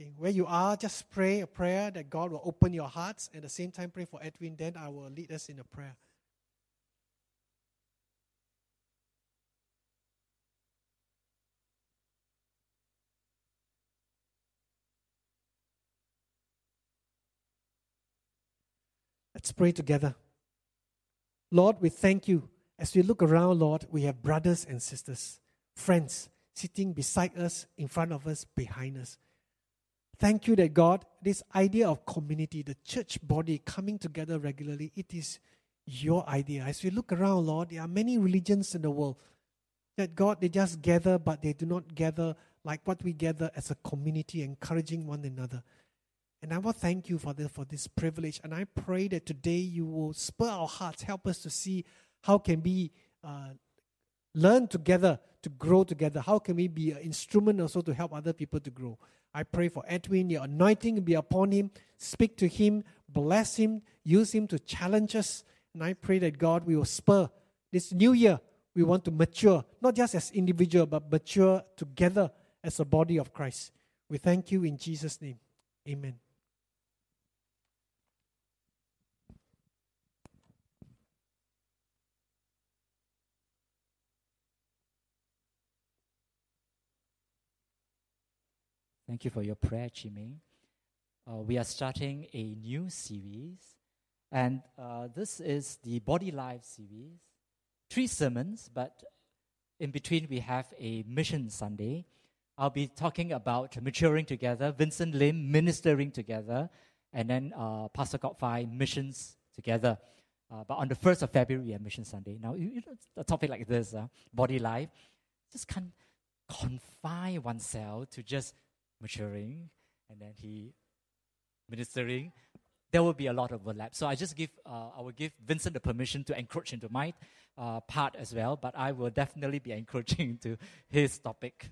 Okay, where you are, just pray a prayer that God will open your hearts. At the same time, pray for Edwin. Then I will lead us in a prayer. Let's pray together. Lord, we thank you. As we look around, Lord, we have brothers and sisters, friends sitting beside us, in front of us, behind us. Thank you that God, this idea of community, the church body coming together regularly, it is your idea. As we look around, Lord, there are many religions in the world that God, they just gather, but they do not gather like what we gather as a community, encouraging one another. And I to thank you this, for this privilege. And I pray that today you will spur our hearts, help us to see how can we uh, learn together to grow together. How can we be an instrument also to help other people to grow? I pray for Edwin, your anointing be upon him. Speak to him, bless him, use him to challenge us. And I pray that God will spur this new year. We want to mature, not just as individual, but mature together as a body of Christ. We thank you in Jesus' name. Amen. Thank you for your prayer, Jimmy. Uh, we are starting a new series, and uh, this is the Body Life series. Three sermons, but in between we have a Mission Sunday. I'll be talking about maturing together, Vincent Lim ministering together, and then uh, Pastor Godfrey missions together. Uh, but on the 1st of February, we have Mission Sunday. Now, you, know, a topic like this, uh, body life, just can't confine oneself to just maturing and then he ministering, there will be a lot of overlap. So I just give, uh, I will give Vincent the permission to encroach into my uh, part as well, but I will definitely be encroaching into his topic.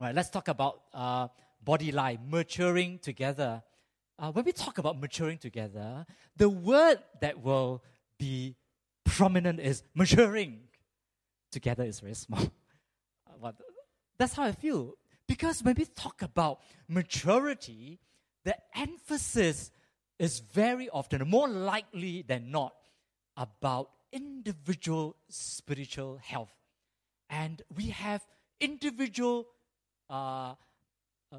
All right, let's talk about uh, body life, maturing together. Uh, when we talk about maturing together, the word that will be prominent is maturing. Together is very small. but that's how I feel. Because when we talk about maturity, the emphasis is very often, more likely than not, about individual spiritual health. And we have individual, uh, uh,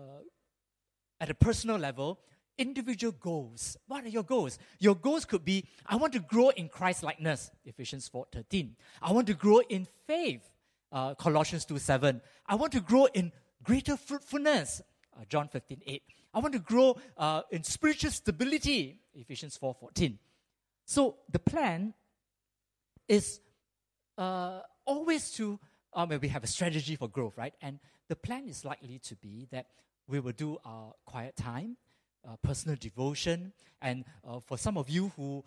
at a personal level, individual goals. What are your goals? Your goals could be I want to grow in Christ likeness, Ephesians 4:13. I want to grow in faith, uh, Colossians 2 7. I want to grow in greater fruitfulness, uh, John 15, 8. I want to grow uh, in spiritual stability, Ephesians 4, 14. So the plan is uh, always to, um, we have a strategy for growth, right? And the plan is likely to be that we will do our quiet time, uh, personal devotion, and uh, for some of you who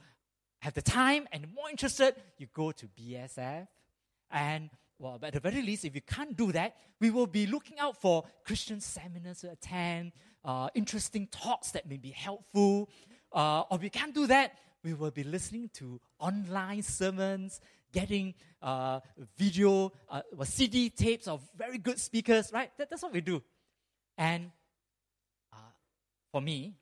have the time and more interested, you go to BSF. And well, at the very least, if you can't do that, we will be looking out for Christian seminars to attend, uh, interesting talks that may be helpful. Uh, or if we can't do that, we will be listening to online sermons, getting uh, video, uh, CD tapes of very good speakers, right? That, that's what we do. And uh, for me,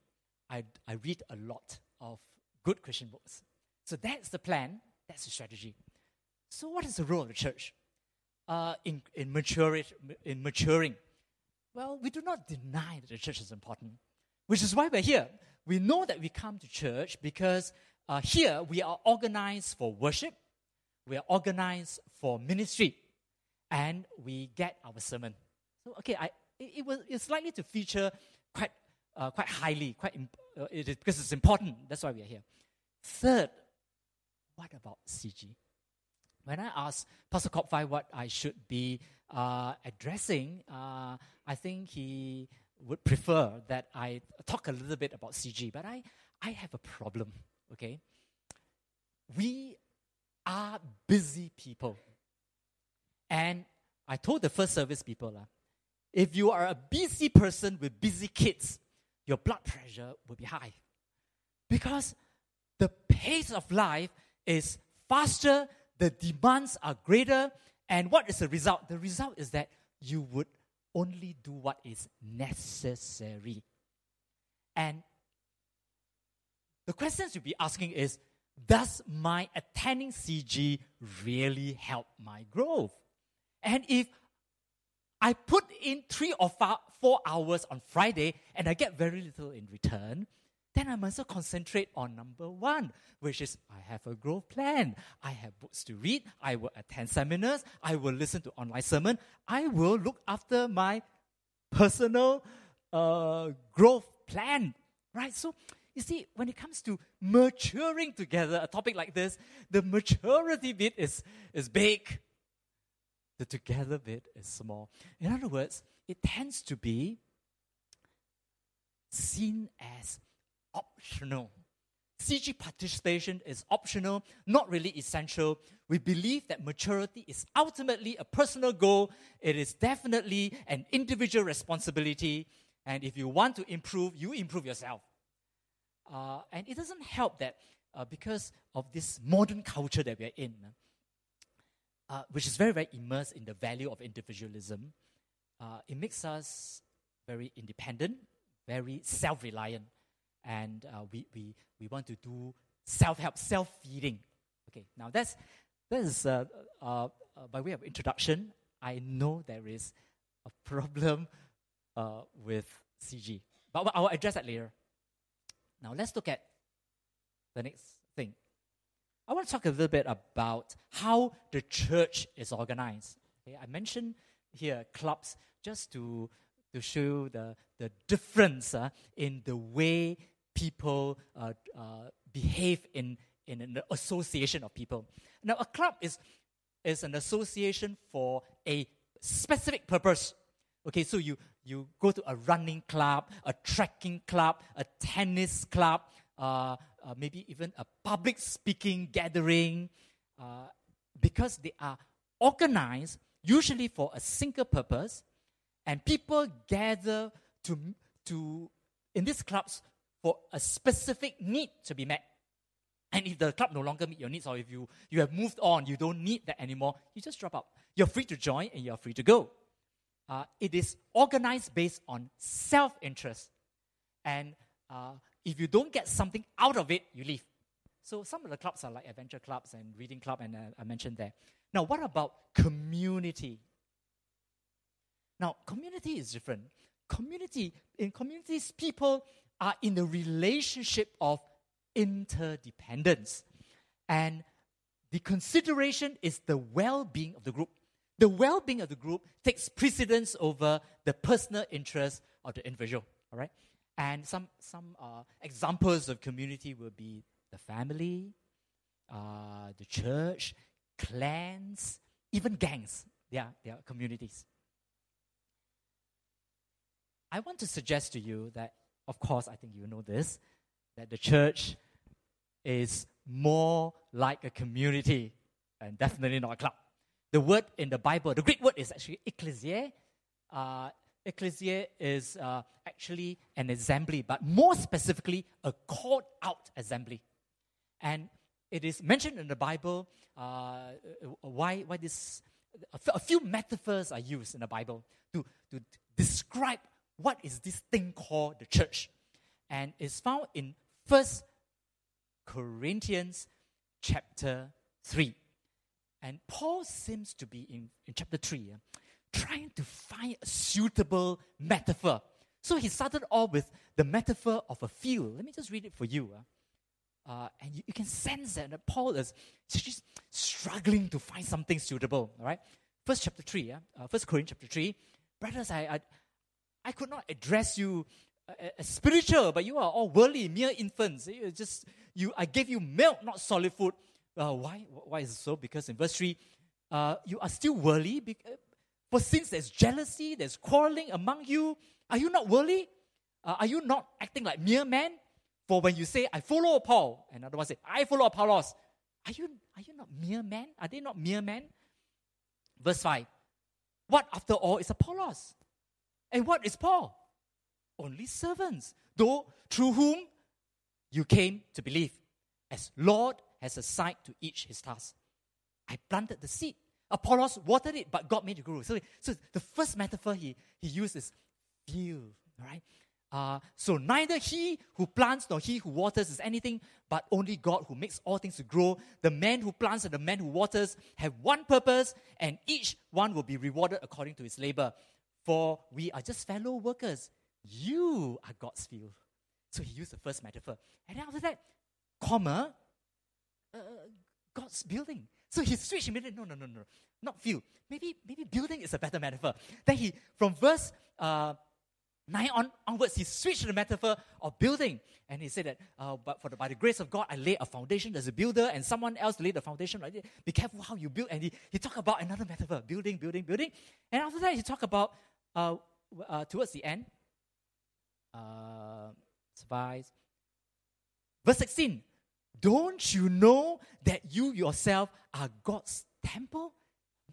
I, I read a lot of good Christian books. So that's the plan, that's the strategy. So, what is the role of the church? In, in, in maturing? Well, we do not deny that the church is important, which is why we're here. We know that we come to church because uh, here we are organized for worship, we are organized for ministry, and we get our sermon. So, okay, I, it, it was, it's likely to feature quite, uh, quite highly, quite imp- uh, it is, because it's important. That's why we are here. Third, what about CG? When I asked Pastor Kopfai what I should be uh, addressing, uh, I think he would prefer that I talk a little bit about CG. But I, I have a problem, okay? We are busy people. And I told the first service people, uh, if you are a busy person with busy kids, your blood pressure will be high. Because the pace of life is faster the demands are greater. And what is the result? The result is that you would only do what is necessary. And the questions you'll be asking is Does my attending CG really help my growth? And if I put in three or four hours on Friday and I get very little in return, then I must concentrate on number one, which is I have a growth plan. I have books to read. I will attend seminars. I will listen to online sermon. I will look after my personal uh, growth plan. Right? So, you see, when it comes to maturing together, a topic like this, the maturity bit is, is big. The together bit is small. In other words, it tends to be seen as optional. CG participation is optional, not really essential. We believe that maturity is ultimately a personal goal. It is definitely an individual responsibility. And if you want to improve, you improve yourself. Uh, and it doesn't help that uh, because of this modern culture that we're in, uh, which is very, very immersed in the value of individualism, uh, it makes us very independent, very self reliant and uh, we, we, we want to do self-help, self-feeding. Okay, now that's, that is, uh, uh, uh, by way of introduction, I know there is a problem uh, with CG, but I'll address that later. Now let's look at the next thing. I want to talk a little bit about how the church is organized. Okay, I mentioned here clubs just to to show the, the difference uh, in the way people uh, uh, behave in, in an association of people. Now, a club is, is an association for a specific purpose. Okay, so you, you go to a running club, a trekking club, a tennis club, uh, uh, maybe even a public speaking gathering, uh, because they are organized usually for a single purpose and people gather to, to in these clubs for a specific need to be met. And if the club no longer meet your needs, or if you, you have moved on, you don't need that anymore, you just drop out. You're free to join and you're free to go. Uh, it is organized based on self interest. And uh, if you don't get something out of it, you leave. So some of the clubs are like adventure clubs and reading club, and uh, I mentioned there. Now, what about community? Now, community is different. Community, in communities, people are in a relationship of interdependence. And the consideration is the well being of the group. The well being of the group takes precedence over the personal interest of the individual. All right? And some, some uh, examples of community will be the family, uh, the church, clans, even gangs. They are, they are communities. I want to suggest to you that, of course, I think you know this, that the church is more like a community and definitely not a club. The word in the Bible, the Greek word is actually ecclesia. Uh, ecclesia is uh, actually an assembly, but more specifically, a called out assembly. And it is mentioned in the Bible uh, why, why this, a few metaphors are used in the Bible to, to describe what is this thing called the church? And it's found in First Corinthians chapter 3. And Paul seems to be in, in chapter 3, uh, trying to find a suitable metaphor. So he started off with the metaphor of a field. Let me just read it for you. Uh. Uh, and you, you, can sense that, Paul is just struggling to find something suitable. All right, First chapter three, uh, First Corinthians chapter three, brothers, I I could not address you uh, as spiritual, but you are all worldly, mere infants. You just you. I gave you milk, not solid food. Uh, why? Why is it so? Because in verse three, uh, you are still worldly. Uh, for since there's jealousy, there's quarreling among you, are you not worldly? Uh, are you not acting like mere men? For when you say, "I follow Paul," another one say, "I follow Apollos," are you are you not mere men? Are they not mere men? Verse five. What after all is Apollos? And what is Paul? Only servants, though through whom you came to believe, as Lord has assigned to each his task. I planted the seed, Apollos watered it, but God made it grow. So, so the first metaphor he, he used is field, right? Uh, so neither he who plants nor he who waters is anything, but only God who makes all things to grow. The man who plants and the man who waters have one purpose, and each one will be rewarded according to his labor. For we are just fellow workers. You are God's field. So he used the first metaphor. And then after that, comma, uh, God's building. So he switched immediately. No, no, no, no, not field. Maybe, maybe building is a better metaphor. Then he, from verse uh, 9 on, onwards, he switched the metaphor of building. And he said that, uh, but for the, by the grace of God, I lay a foundation as a builder, and someone else laid the foundation. Right? Be careful how you build. And he, he talked about another metaphor building, building, building. And after that, he talked about, uh, uh, towards the end, uh, survives. Verse 16 Don't you know that you yourself are God's temple?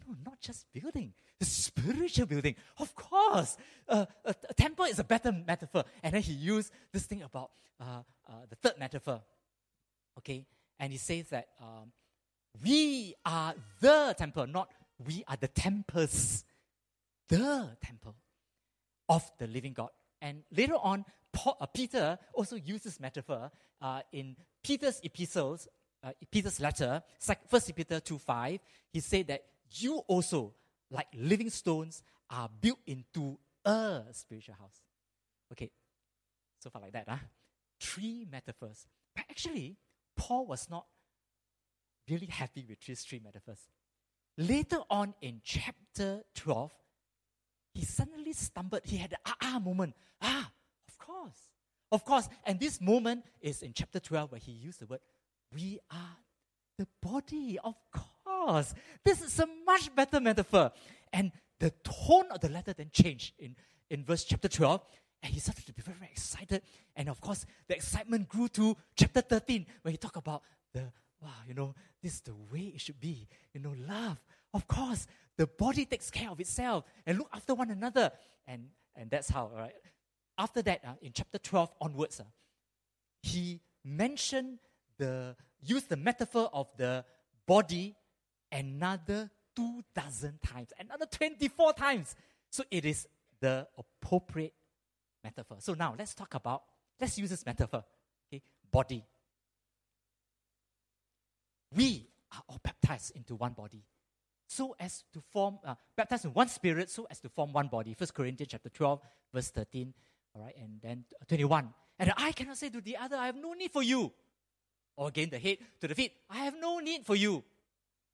No, not just building, the spiritual building. Of course, uh, a, a, temple is a better metaphor. And then he used this thing about uh, uh, the third metaphor. Okay, and he says that um, we are the temple, not we are the temples, the temple of the living God. And later on, Paul, uh, Peter also uses metaphor uh, in Peter's epistles, uh, Peter's letter, First Peter 2 5. He said that you also, like living stones, are built into a spiritual house. Okay, so far like that, huh? Three metaphors. But actually, Paul was not really happy with these three metaphors. Later on in chapter 12, he suddenly stumbled. He had an ah ah moment. Ah, of course. Of course. And this moment is in chapter 12 where he used the word, we are the body. Of course. This is a much better metaphor. And the tone of the letter then changed in, in verse chapter 12. And he started to be very, very excited. And of course, the excitement grew to chapter 13, where he talked about the, wow, you know, this is the way it should be. You know, love. Of course, the body takes care of itself and look after one another. And, and that's how, right? after that, uh, in chapter 12 onwards, uh, he mentioned the, used the metaphor of the body another two dozen times, another 24 times. So it is the appropriate metaphor. So now let's talk about, let's use this metaphor. Okay, body. We are all baptized into one body. So as to form, uh, baptized in one spirit, so as to form one body. First Corinthians chapter 12, verse 13. All right, and then 21. And eye cannot say to the other, I have no need for you. Or again, the head to the feet, I have no need for you.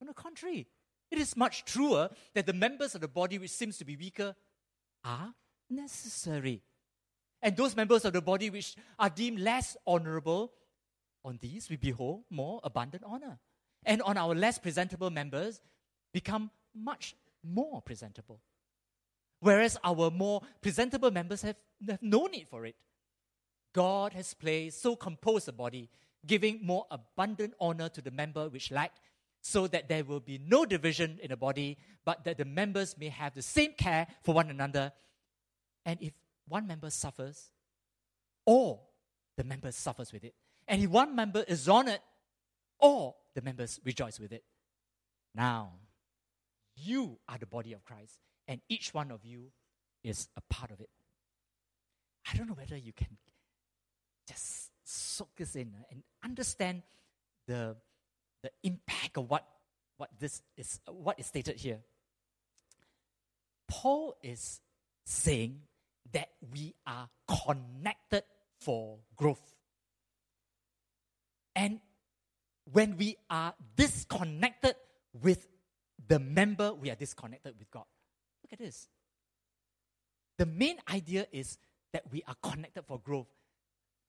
On the contrary, it is much truer that the members of the body which seems to be weaker are necessary. And those members of the body which are deemed less honorable, on these we behold more abundant honor. And on our less presentable members, become much more presentable whereas our more presentable members have, have no need for it. God has placed so composed a body, giving more abundant honor to the member which lacked, so that there will be no division in the body, but that the members may have the same care for one another. And if one member suffers, all the members suffers with it. And if one member is honored, all the members rejoice with it. Now, you are the body of Christ and each one of you is a part of it. I don't know whether you can just soak this in uh, and understand the, the impact of what, what this is uh, what is stated here. Paul is saying that we are connected for growth. And when we are disconnected with the member, we are disconnected with God. Look at this. The main idea is that we are connected for growth.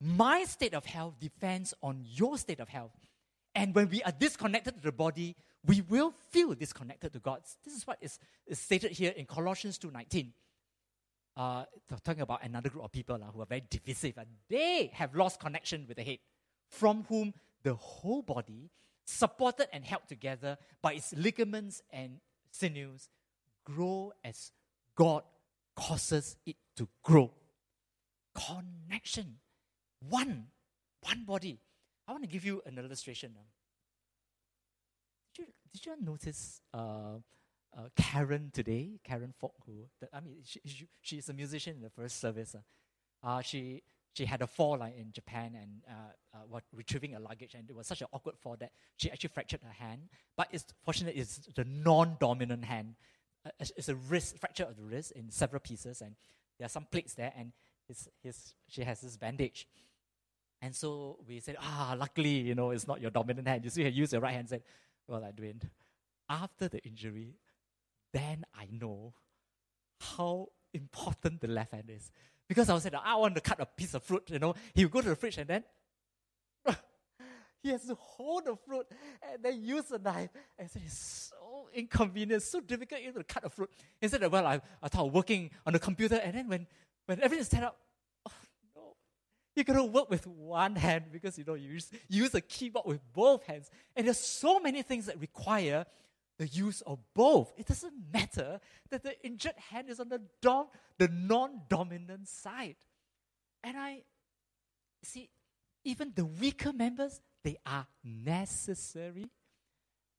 My state of health depends on your state of health. And when we are disconnected to the body, we will feel disconnected to God. This is what is, is stated here in Colossians 2.19. Uh, talking about another group of people uh, who are very divisive. Uh, they have lost connection with the head, from whom the whole body, supported and held together by its ligaments and sinews, grow as God causes it to grow. Connection. One. One body. I want to give you an illustration. Did you, did you notice uh, uh, Karen today, Karen Fogg, who, I mean, she, she, she's a musician in the first service. Uh, uh she, she had a fall like, in Japan and uh, uh, was retrieving her luggage, and it was such an awkward fall that she actually fractured her hand. But it's fortunate it's the non-dominant hand. Uh, it's a wrist fracture of the wrist in several pieces, and there are some plates there, and his, his, she has this bandage. And so we said, ah, luckily, you know, it's not your dominant hand. You see, you use your right hand. Said, well, Edwin, after the injury, then I know how important the left hand is. Because I was saying, I want to cut a piece of fruit, you know. He would go to the fridge and then he has to hold the fruit and then use a knife. And so it's so inconvenient, so difficult even to cut a fruit. Instead of, well, I, I thought working on the computer and then when, when everything's set up, oh no, you're going to work with one hand because, you know, you use, you use a keyboard with both hands. And there's so many things that require the use of both. It doesn't matter that the injured hand is on the, dom- the non dominant side. And I see, even the weaker members, they are necessary.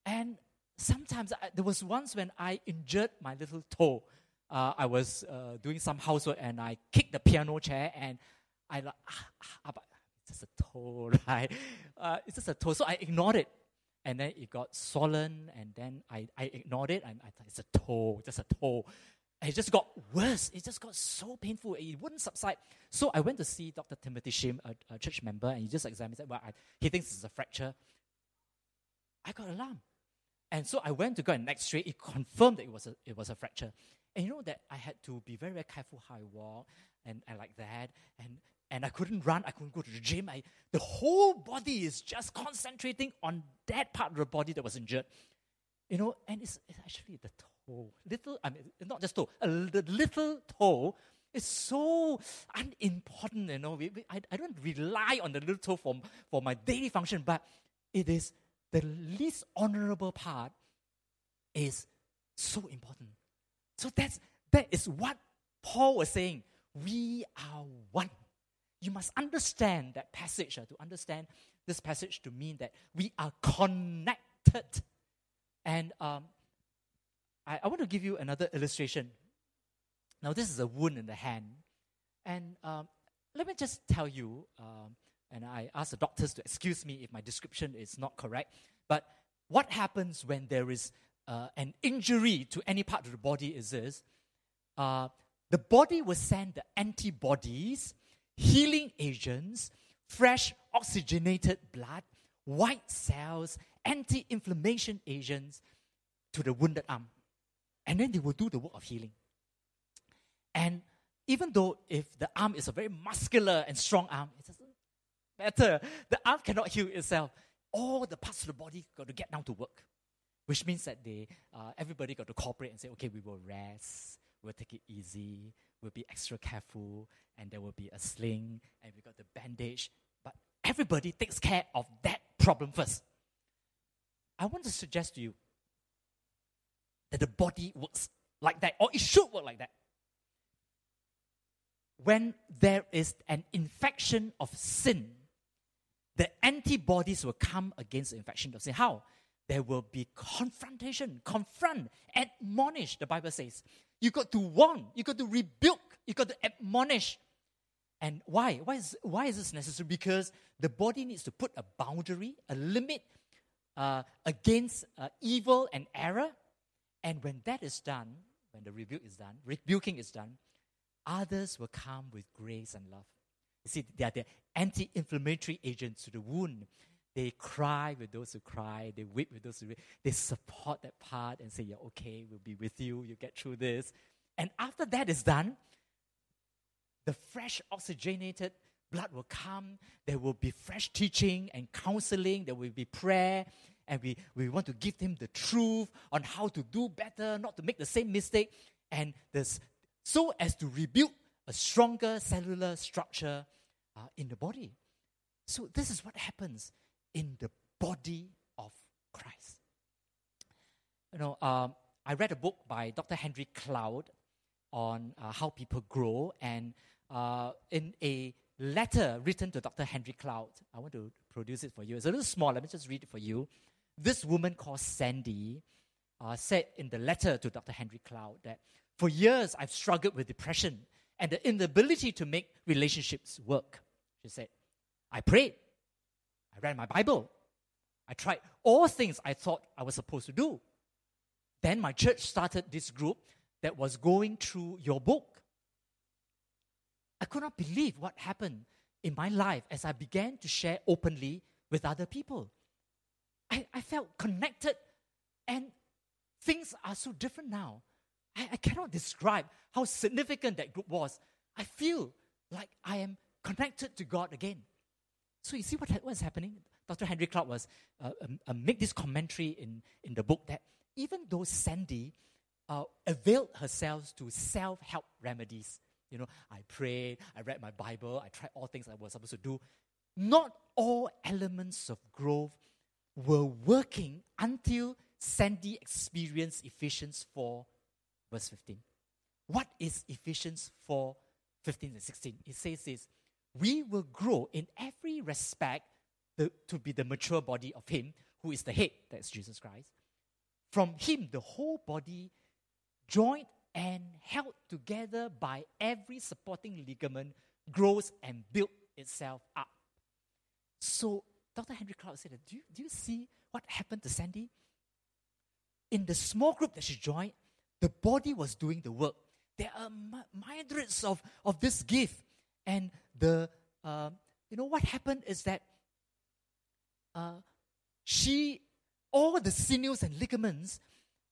And sometimes I, there was once when I injured my little toe. Uh, I was uh, doing some housework and I kicked the piano chair and I like, ah, ah, but it's just a toe, right? Uh, it's just a toe. So I ignored it and then it got swollen, and then I, I ignored it. I, I thought it's a toe, just a toe. And it just got worse. It just got so painful. It wouldn't subside. So I went to see Dr. Timothy Shim, a, a church member, and he just examined it. Well, I, he thinks it's a fracture. I got alarmed. And so I went to go and x-ray. It confirmed that it was a, it was a fracture. And you know that I had to be very, very careful how I walk and, and like that. And and I couldn't run, I couldn't go to the gym. I, the whole body is just concentrating on that part of the body that was injured. You know, and it's, it's actually the toe. Little, I mean, not just toe, the little toe is so unimportant, you know. We, we, I, I don't rely on the little toe for, for my daily function, but it is the least honorable part is so important. So that's that is what Paul was saying. We are one you must understand that passage uh, to understand this passage to mean that we are connected. And um, I, I, want to give you another illustration. Now, this is a wound in the hand. And um, let me just tell you, um, and I ask the doctors to excuse me if my description is not correct, but what happens when there is uh, an injury to any part of the body is this uh, the body will send the antibodies healing agents, fresh oxygenated blood, white cells, anti inflammation agents to the wounded arm. And then they will do the work of healing. And even though if the arm is a very muscular and strong arm, it doesn't matter. The arm cannot heal itself. All the parts of the body got to get down to work, which means that they, uh, everybody got to cooperate and say, okay, we will rest, we'll take it easy, we'll be extra careful, and there will be a sling, and we got the bandage. But everybody takes care of that problem first. I want to suggest to you that the body works like that, or it should work like that. When there is an infection of sin, the antibodies will come against the infection of sin. How? There will be confrontation, confront, admonish, the Bible says. You got to warn, you got to rebuke, you got to admonish. And why? Why is, why is this necessary? Because the body needs to put a boundary, a limit uh, against uh, evil and error. And when that is done, when the rebuke is done, rebuking is done, others will come with grace and love. You see, they are the anti inflammatory agents to the wound. They cry with those who cry. They weep with those who weep. They support that part and say, You're okay, we'll be with you, you get through this. And after that is done, the fresh oxygenated blood will come. There will be fresh teaching and counseling. There will be prayer. And we, we want to give them the truth on how to do better, not to make the same mistake. And this, so as to rebuild a stronger cellular structure uh, in the body. So, this is what happens in the body of Christ. You know, um, I read a book by Dr. Henry Cloud on uh, how people grow, and uh, in a letter written to Dr. Henry Cloud, I want to produce it for you. It's a little small. Let me just read it for you. This woman called Sandy uh, said in the letter to Dr. Henry Cloud that for years I've struggled with depression and the inability to make relationships work. She said, I prayed, I read my Bible, I tried all things I thought I was supposed to do. Then my church started this group that was going through your book. I could not believe what happened in my life as I began to share openly with other people. I, I felt connected, and things are so different now. I, I cannot describe how significant that group was. I feel like I am connected to God again. So you see what, what is happening? Dr. Henry Cloud was uh, um, uh, make this commentary in, in the book that even though Sandy uh, availed herself to self-help remedies, you know, I prayed, I read my Bible, I tried all things I was supposed to do. Not all elements of growth were working until Sandy experienced Ephesians 4, verse 15. What is Ephesians 4, 15 and 16? It says this We will grow in every respect the, to be the mature body of Him who is the head, that's Jesus Christ. From Him, the whole body, joined and held together by every supporting ligament, grows and builds itself up. So, Dr. Henry Cloud said, do you, do you see what happened to Sandy? In the small group that she joined, the body was doing the work. There are myriads of, of this gift. And the, uh, you know, what happened is that uh, she, all the sinews and ligaments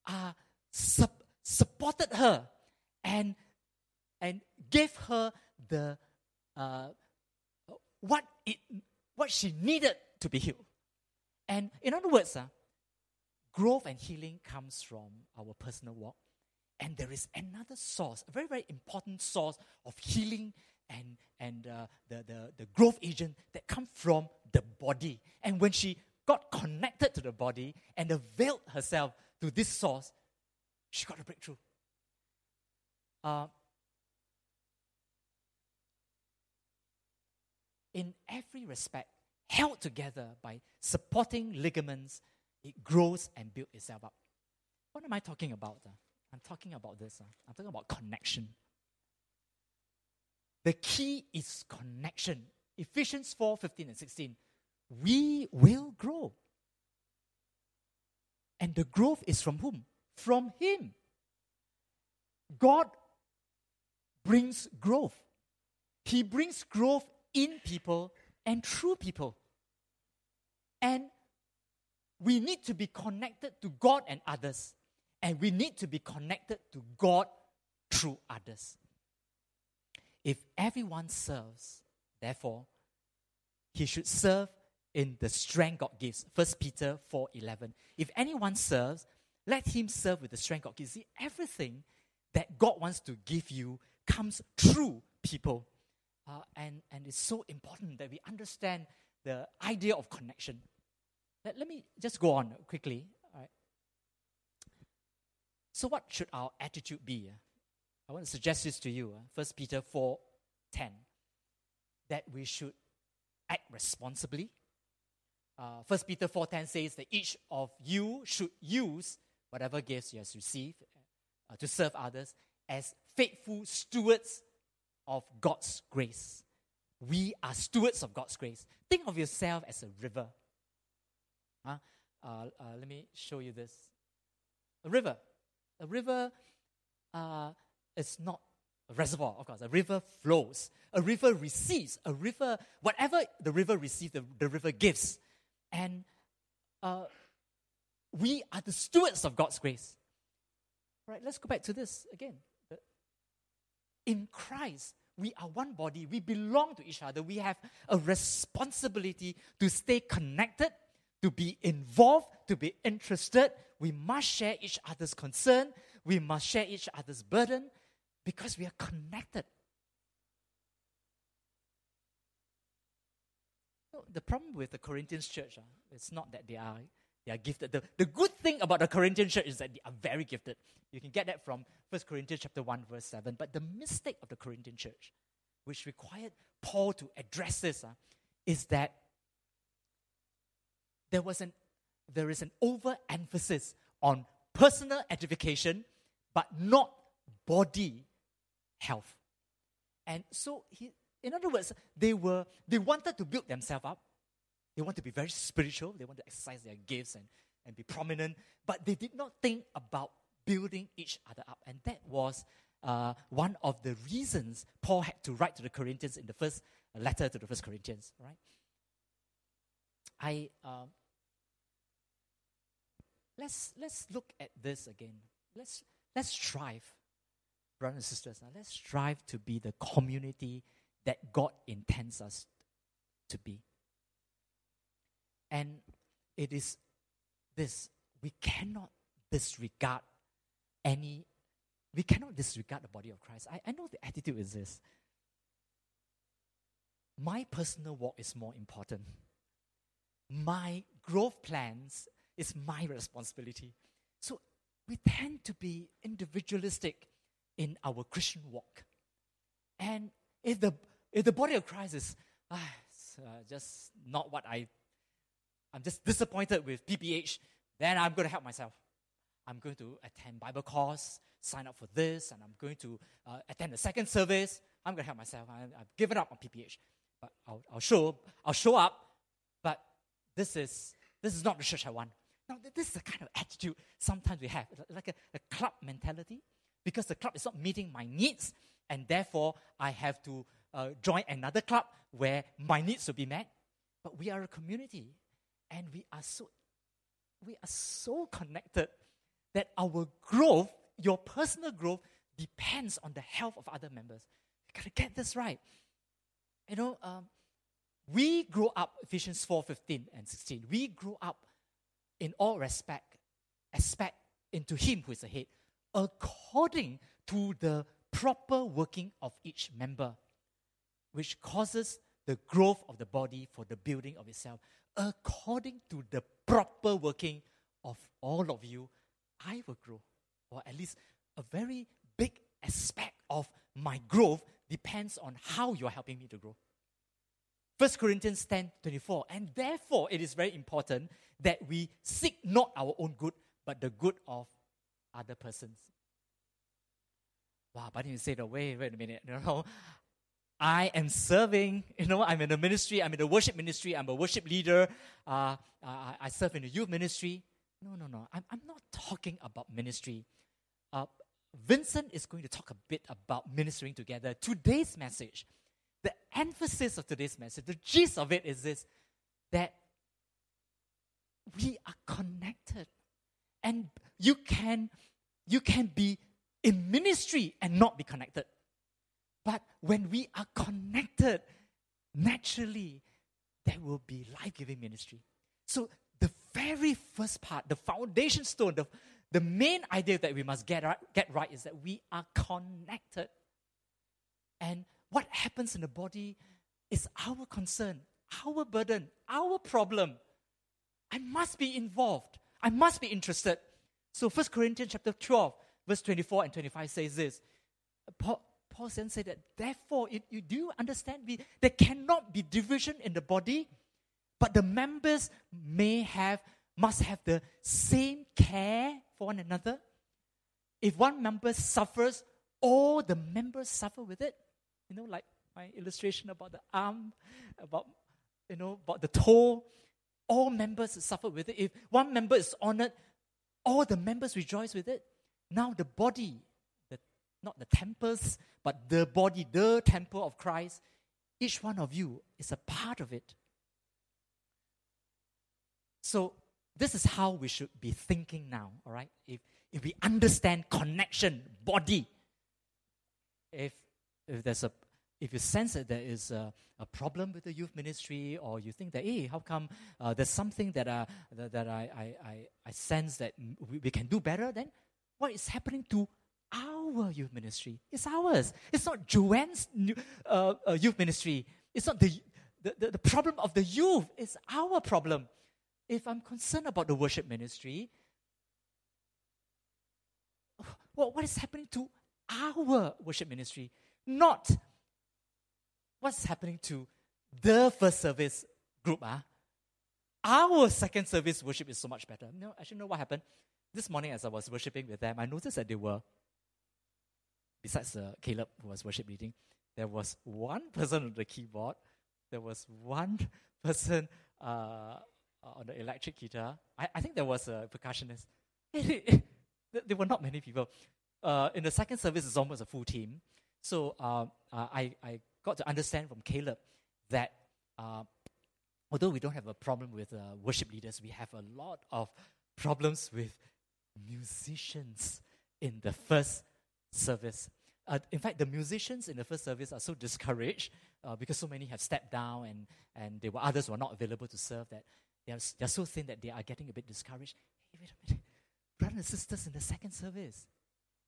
are sup- supported her and, and gave her the, uh, what, it, what she needed to be healed. And in other words, uh, growth and healing comes from our personal walk. And there is another source, a very, very important source of healing and, and uh, the, the, the growth agent that come from the body. And when she got connected to the body and availed herself to this source, she got a breakthrough. Uh, in every respect, held together by supporting ligaments, it grows and builds itself up. What am I talking about? Uh? I'm talking about this. Uh? I'm talking about connection. The key is connection. Ephesians 4 15 and 16. We will grow. And the growth is from whom? From Him. God brings growth. He brings growth in people and through people. And we need to be connected to God and others. And we need to be connected to God through others. If everyone serves, therefore, he should serve in the strength God gives. 1 Peter 4:11. If anyone serves, let him serve with the strength God gives. See, everything that God wants to give you comes through people. Uh, and, and it's so important that we understand the idea of connection. Let, let me just go on quickly. All right. So, what should our attitude be? I want to suggest this to you. First Peter 4 10. That we should act responsibly. Uh, First Peter 4.10 says that each of you should use whatever gifts you have received uh, to serve others as faithful stewards of God's grace. We are stewards of God's grace. Think of yourself as a river. Huh? Uh, uh let me show you this. A river. A river uh, is not a reservoir, of course. A river flows. A river receives. A river, whatever the river receives, the, the river gives. And uh, we are the stewards of God's grace. All right, let's go back to this again. In Christ, we are one body. We belong to each other. We have a responsibility to stay connected, to be involved, to be interested. We must share each other's concern. We must share each other's burden because we are connected. the problem with the Corinthians church, uh, it's not that they are they are gifted. The, the good thing about the Corinthian church is that they are very gifted. You can get that from 1 Corinthians chapter 1, verse 7. But the mistake of the Corinthian church, which required Paul to address this, uh, is that there was an there is an overemphasis on personal edification, but not body health. And so, he, in other words, they were they wanted to build themselves up. They want to be very spiritual. They want to exercise their gifts and, and be prominent. But they did not think about building each other up. And that was uh, one of the reasons Paul had to write to the Corinthians in the first letter to the First Corinthians. Right? I um, let's let's look at this again. Let's let's strive, brothers and sisters. Now let's strive to be the community that God intends us to be. And it is this we cannot disregard any, we cannot disregard the body of Christ. I, I know the attitude is this. My personal walk is more important. My growth plans is my responsibility. We tend to be individualistic in our Christian walk. And if the if the body of Christ is ah, uh, just not what I, I'm just disappointed with PPH, then I'm going to help myself. I'm going to attend Bible course, sign up for this, and I'm going to uh, attend the second service. I'm going to help myself. I, have given up on PPH, but I'll, I'll show I'll show up. But this is this is not the church I want. Now, this is the kind of attitude sometimes we have, like a, a club mentality, because the club is not meeting my needs, and therefore I have to uh, join another club where my needs will be met. But we are a community, and we are so we are so connected that our growth, your personal growth, depends on the health of other members. You gotta get this right. You know, um, we grew up, Ephesians 4 15 and 16, we grew up in all respect, aspect into Him who is the head, according to the proper working of each member, which causes the growth of the body for the building of itself, according to the proper working of all of you I will grow. Or at least a very big aspect of my growth depends on how you're helping me to grow. 1 Corinthians 10 24. And therefore, it is very important that we seek not our own good, but the good of other persons. Wow, but you say the wait, wait a minute. You know, I am serving, you know, I'm in the ministry, I'm in the worship ministry, I'm a worship leader, uh, I serve in the youth ministry. No, no, no. I'm, I'm not talking about ministry. Uh, Vincent is going to talk a bit about ministering together. Today's message, the emphasis of today's message, the gist of it is this that we are connected. And you can you can be in ministry and not be connected. But when we are connected, naturally there will be life-giving ministry. So the very first part, the foundation stone, the, the main idea that we must get right, get right is that we are connected. And what happens in the body is our concern, our burden, our problem. I must be involved. I must be interested. So 1 Corinthians chapter 12, verse 24 and 25 says this. Paul, Paul then said that, therefore, it, you do understand, we, there cannot be division in the body but the members may have, must have the same care for one another. If one member suffers, all the members suffer with it. You know, like my illustration about the arm, about you know, about the toe. All members suffer with it. If one member is honored, all the members rejoice with it. Now the body, the, not the temples, but the body, the temple of Christ, each one of you is a part of it. So this is how we should be thinking now, all right? If, if we understand connection, body, if, if there's a if you sense that there is a, a, problem with the youth ministry, or you think that, hey, how come uh, there's something that, uh, that, that I, I, I, sense that we, we, can do better, then what is happening to our youth ministry? It's ours. It's not Joanne's uh, uh youth ministry. It's not the, the, the, the problem of the youth. It's our problem if I'm concerned about the worship ministry, well, what is happening to our worship ministry? Not what's happening to the first service group. Ah? Our second service worship is so much better. No, actually, know what happened? this morning as I was worshiping with them, I noticed that they were, besides uh, Caleb who was worship leading, there was one person on the keyboard, there was one person uh, on the electric guitar. I, I think there was a percussionist. there were not many people. Uh, in the second service, it's almost a full team. So uh, uh, I, I got to understand from Caleb that uh, although we don't have a problem with uh, worship leaders, we have a lot of problems with musicians in the first service. Uh, in fact, the musicians in the first service are so discouraged uh, because so many have stepped down and, and there were others who are not available to serve that they are, they are so thin that they are getting a bit discouraged. Hey, wait a minute. Brothers and sisters in the second service,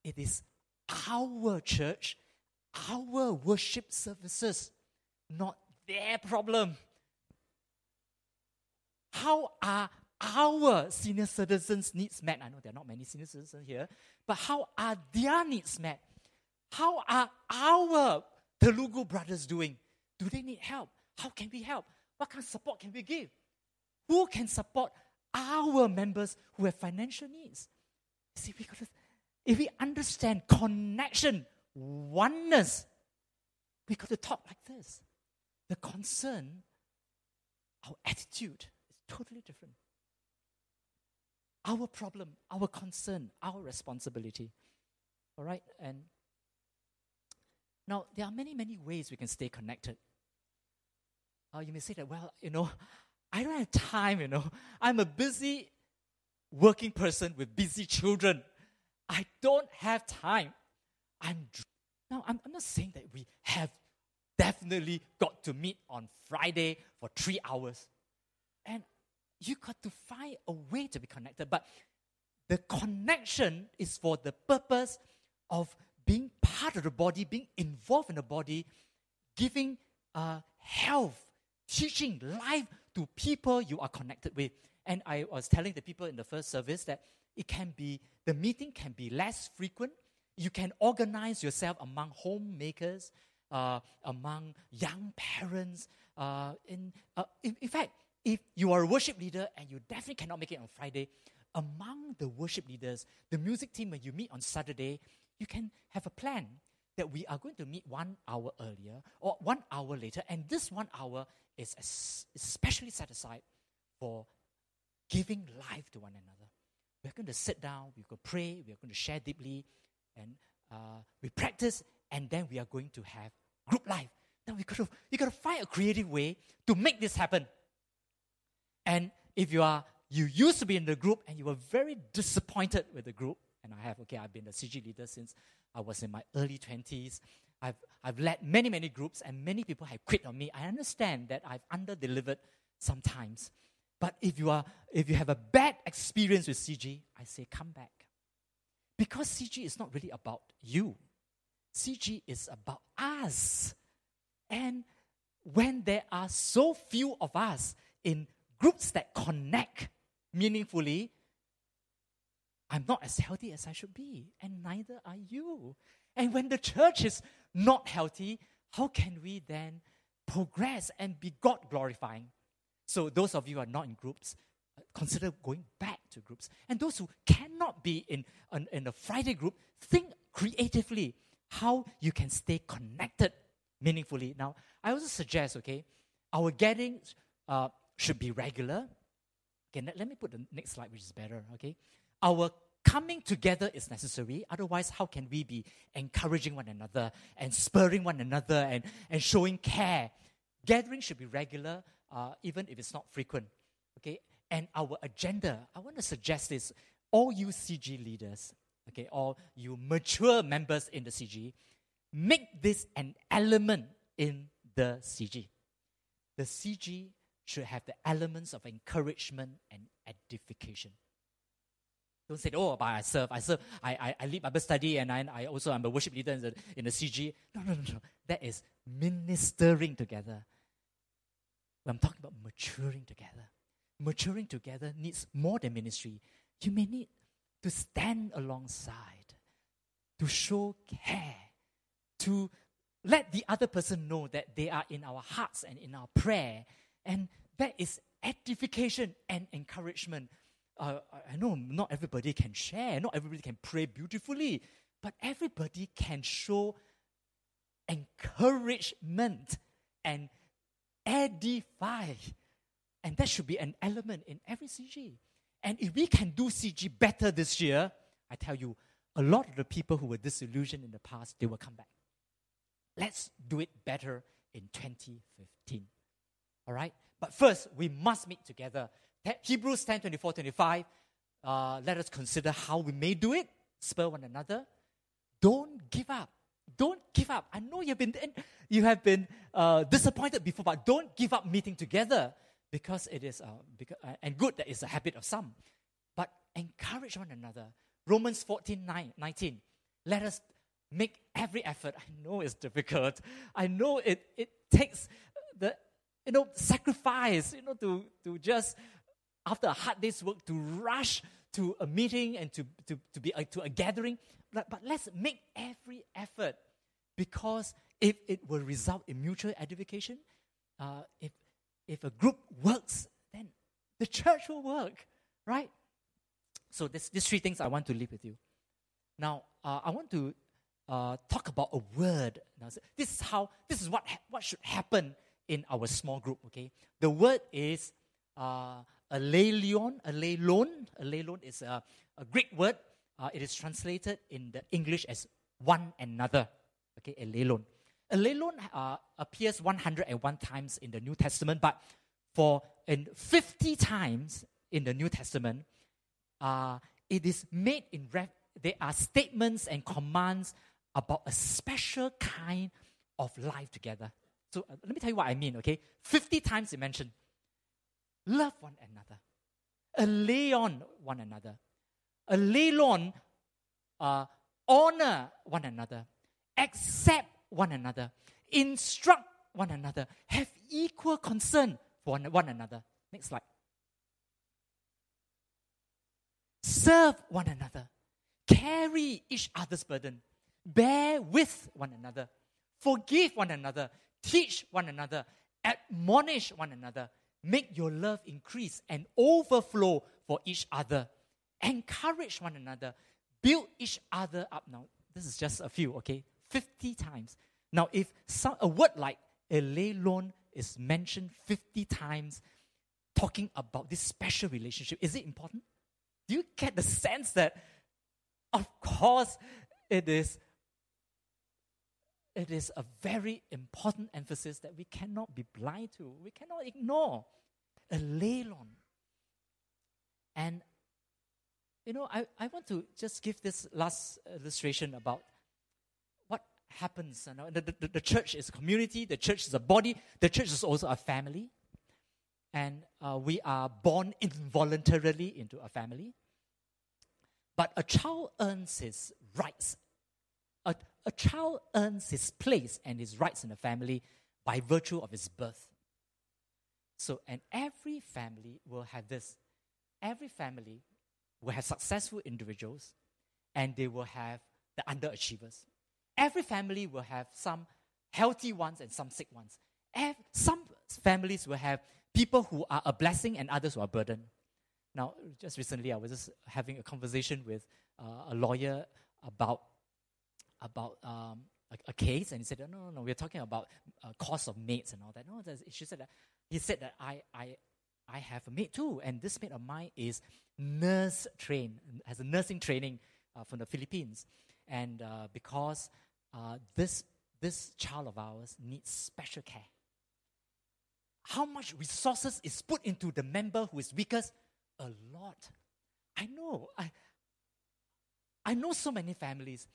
it is our church, our worship services, not their problem. How are our senior citizens' needs met? I know there are not many senior citizens here, but how are their needs met? How are our Telugu brothers doing? Do they need help? How can we help? What kind of support can we give? Who can support our members who have financial needs? See, we got to, if we understand connection, oneness, we got to talk like this. The concern, our attitude is totally different. Our problem, our concern, our responsibility. All right? And now, there are many, many ways we can stay connected. Uh, you may say that, well, you know, I don't have time, you know. I'm a busy working person with busy children. I don't have time. I'm now I'm, I'm not saying that we have definitely got to meet on Friday for three hours. And you got to find a way to be connected. But the connection is for the purpose of being part of the body, being involved in the body, giving uh, health, teaching life to people you are connected with. And I was telling the people in the first service that it can be, the meeting can be less frequent. You can organize yourself among homemakers, uh, among young parents. Uh, in, uh, in, in fact, if you are a worship leader and you definitely cannot make it on Friday, among the worship leaders, the music team, when you meet on Saturday, you can have a plan that we are going to meet one hour earlier or one hour later, and this one hour is especially set aside for giving life to one another. We're going to sit down, we're going to pray, we're going to share deeply, and uh, we practice, and then we are going to have group life. Now we got to you got to find a creative way to make this happen. And if you are you used to be in the group and you were very disappointed with the group, and I have, okay, I've been a CG leader since I was in my early 20s. I've, I've led many, many groups, and many people have quit on me. I understand that I've under-delivered sometimes. But if you, are, if you have a bad experience with CG, I say come back. Because CG is not really about you. CG is about us. And when there are so few of us in groups that connect meaningfully, I'm not as healthy as I should be, and neither are you. And when the church is not healthy, how can we then progress and be God glorifying? So, those of you who are not in groups, consider going back to groups. And those who cannot be in, in, in a Friday group, think creatively how you can stay connected meaningfully. Now, I also suggest, okay, our gatherings uh, should be regular. Okay, let, let me put the next slide, which is better, okay? Our coming together is necessary. Otherwise, how can we be encouraging one another and spurring one another and, and showing care? Gathering should be regular, uh, even if it's not frequent. Okay, and our agenda. I want to suggest this: all you CG leaders, okay, all you mature members in the CG, make this an element in the CG. The CG should have the elements of encouragement and edification. Don't say, oh, but I serve, I serve, I, I, I lead Bible study, and I, I also am a worship leader in the, in the CG. No, no, no, no. That is ministering together. I'm talking about maturing together. Maturing together needs more than ministry. You may need to stand alongside, to show care, to let the other person know that they are in our hearts and in our prayer. And that is edification and encouragement uh, I know not everybody can share, not everybody can pray beautifully, but everybody can show encouragement and edify. And that should be an element in every CG. And if we can do CG better this year, I tell you, a lot of the people who were disillusioned in the past, they will come back. Let's do it better in 2015. All right? But first, we must meet together. Hebrews 10 24 25. Uh, let us consider how we may do it, spur one another. Don't give up. Don't give up. I know you've been you have been uh, disappointed before, but don't give up meeting together because it is uh, because, uh, and good that it's a habit of some. But encourage one another. Romans 14 9, 19. Let us make every effort. I know it's difficult. I know it, it takes the you know sacrifice, you know, to, to just after a hard day's work to rush to a meeting and to, to, to be a, to a gathering. But, but let's make every effort because if it will result in mutual edification, uh, if, if a group works, then the church will work, right? So this, these three things I want to leave with you. Now, uh, I want to uh, talk about a word. Now, this is how, this is what, ha- what should happen in our small group, okay? The word is uh, aleilion, allelon. Allelon is a, a Greek word. Uh, it is translated in the English as one another, okay? a Allelon. Allelon uh, appears 101 times in the New Testament, but for in 50 times in the New Testament, uh, it is made in ref- there are statements and commands about a special kind of life together. So uh, let me tell you what I mean, okay? 50 times it mentioned love one another, a lay on one another, a lay uh, honor one another, accept one another, instruct one another, have equal concern for one, another. Next slide. Serve one another, carry each other's burden, bear with one another, forgive one another, teach one another, admonish one another, make your love increase and overflow for each other, encourage one another, build each other up. Now, this is just a few, okay? 50 times. Now, if some, a word like allelon is mentioned 50 times, talking about this special relationship, is it important? Do you get the sense that, of course, it is it is a very important emphasis that we cannot be blind to, we cannot ignore. Allelon. And, you know, I, I want to just give this last illustration about happens. You know, the, the, the church is a community, the church is a body, the church is also a family. And uh, we are born involuntarily into a family. But a child earns his rights a, a child earns his place and his rights in the family by virtue of his birth. So, and every family will have this. Every family will have successful individuals and they will have the underachievers. Every family will have some healthy ones and some sick ones. Some families will have people who are a blessing and others who are a burden. Now, just recently, I was just having a conversation with uh, a lawyer about about um, a, a, case, and he said, "No, no, no, we're talking about uh, cost of maids and all that." No, she said that he said that I, I, I have a maid too, and this maid of mine is nurse trained, has a nursing training uh, from the Philippines, and uh, because uh, this this child of ours needs special care. How much resources is put into the member who is weakest? A lot. I know. I, I know so many families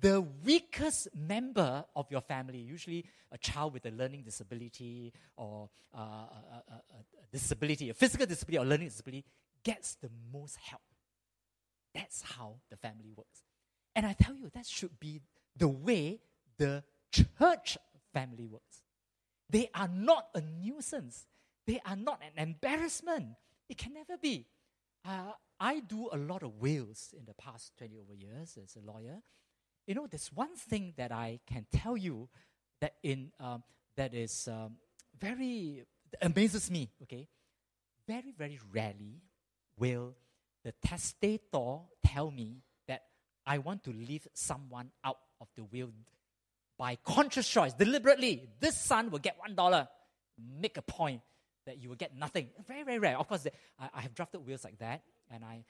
the weakest member of your family, usually a child with a learning disability or uh, a, a, a, disability, a physical disability or learning disability, gets the most help. That's how the family works. And I tell you, that should be the way the church family works. They are not a nuisance, they are not an embarrassment. It can never be. Uh, I do a lot of wills in the past 20 over years as a lawyer you know, there's one thing that I can tell you that in um, that is um, very amazes me. Okay, very very rarely will the testator tell me that I want to leave someone out of the will by conscious choice, deliberately, this son will get one dollar. Make a point that you will get nothing. Very, very rare. Of course, I, I have drafted wills like that, and I,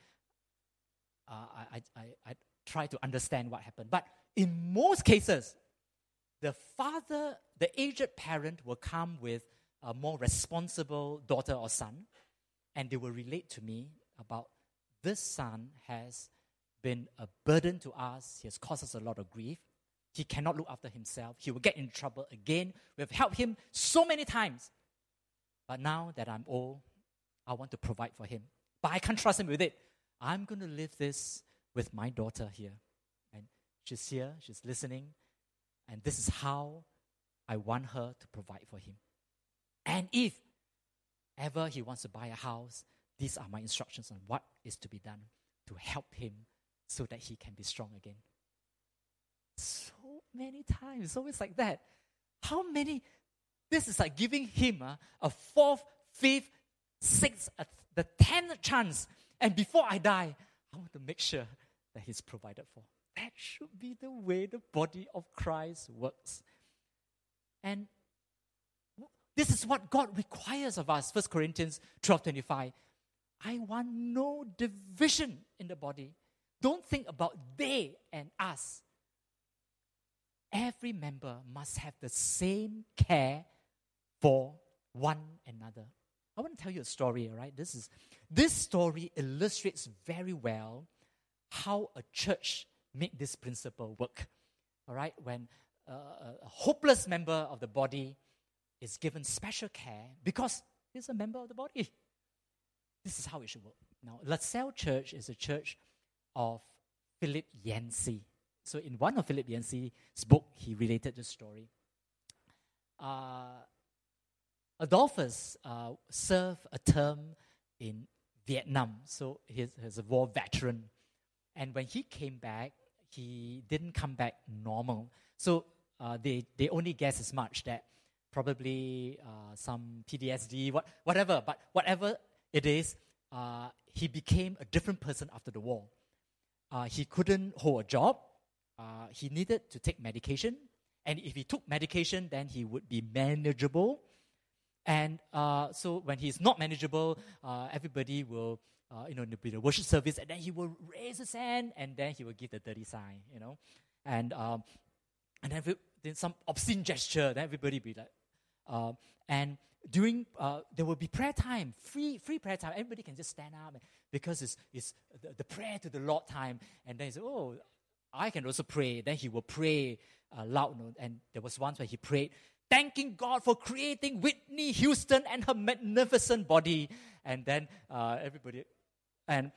uh, I, I, I try to understand what happened. But in most cases, the father, the aged parent, will come with a more responsible daughter or son, and they will relate to me about this son has been a burden to us. He has caused us a lot of grief. He cannot look after himself. He will get in trouble again. We've helped him so many times. But now that I'm old, I want to provide for him. But I can't trust him with it. I'm going to leave this with my daughter here. And she's here, she's listening. And this is how I want her to provide for him. And if ever he wants to buy a house, these are my instructions on what is to be done to help him so that he can be strong again. So many times, it's always like that. How many? This is like giving him uh, a fourth, fifth, sixth, uh, the tenth chance. And before I die, I want to make sure that he's provided for. That should be the way the body of Christ works. And this is what God requires of us. 1 Corinthians 12 25. I want no division in the body. Don't think about they and us. Every member must have the same care for one another. I want to tell you a story, all right? This is this story illustrates very well how a church make this principle work. All right, when uh, a hopeless member of the body is given special care because he's a member of the body. This is how it should work. Now, La Salle Church is a church of Philip Yancey. So, in one of Philip Yancey's book, he related the story. Uh, Adolphus uh, served a term in Vietnam, so he's, he's a war veteran. And when he came back, he didn't come back normal. So uh, they, they only guess as much that probably uh, some PTSD, what, whatever, but whatever it is, uh, he became a different person after the war. Uh, he couldn't hold a job. Uh, he needed to take medication. And if he took medication, then he would be manageable. And uh, so when he's not manageable, everybody will uh, you know, in the worship service, and then he will raise his hand, and then he will give the dirty sign, you know, and um, and then, then some obscene gesture, then everybody be like, uh, and during uh, there will be prayer time, free free prayer time. Everybody can just stand up because it's it's the, the prayer to the Lord time, and then he said, oh, I can also pray. Then he will pray uh, loud, and there was once where he prayed thanking God for creating Whitney Houston and her magnificent body. And then uh, everybody, and,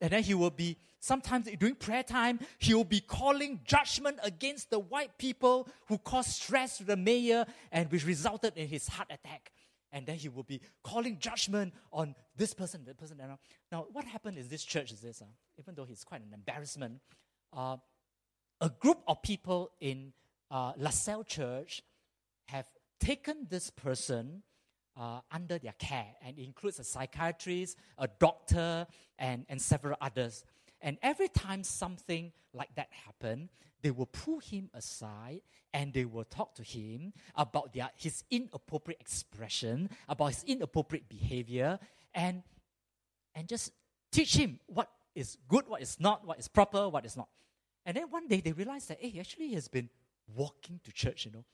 and then he will be, sometimes during prayer time, he will be calling judgment against the white people who caused stress to the mayor and which resulted in his heart attack. And then he will be calling judgment on this person, that person. Now, now what happened is this church is this, uh, even though he's quite an embarrassment, uh, a group of people in uh, La Salle Church have taken this person uh, under their care, and includes a psychiatrist, a doctor, and, and several others. And every time something like that happened, they will pull him aside and they will talk to him about their, his inappropriate expression, about his inappropriate behavior, and, and just teach him what is good, what is not, what is proper, what is not. And then one day they realize that, hey, actually he has been walking to church, you know,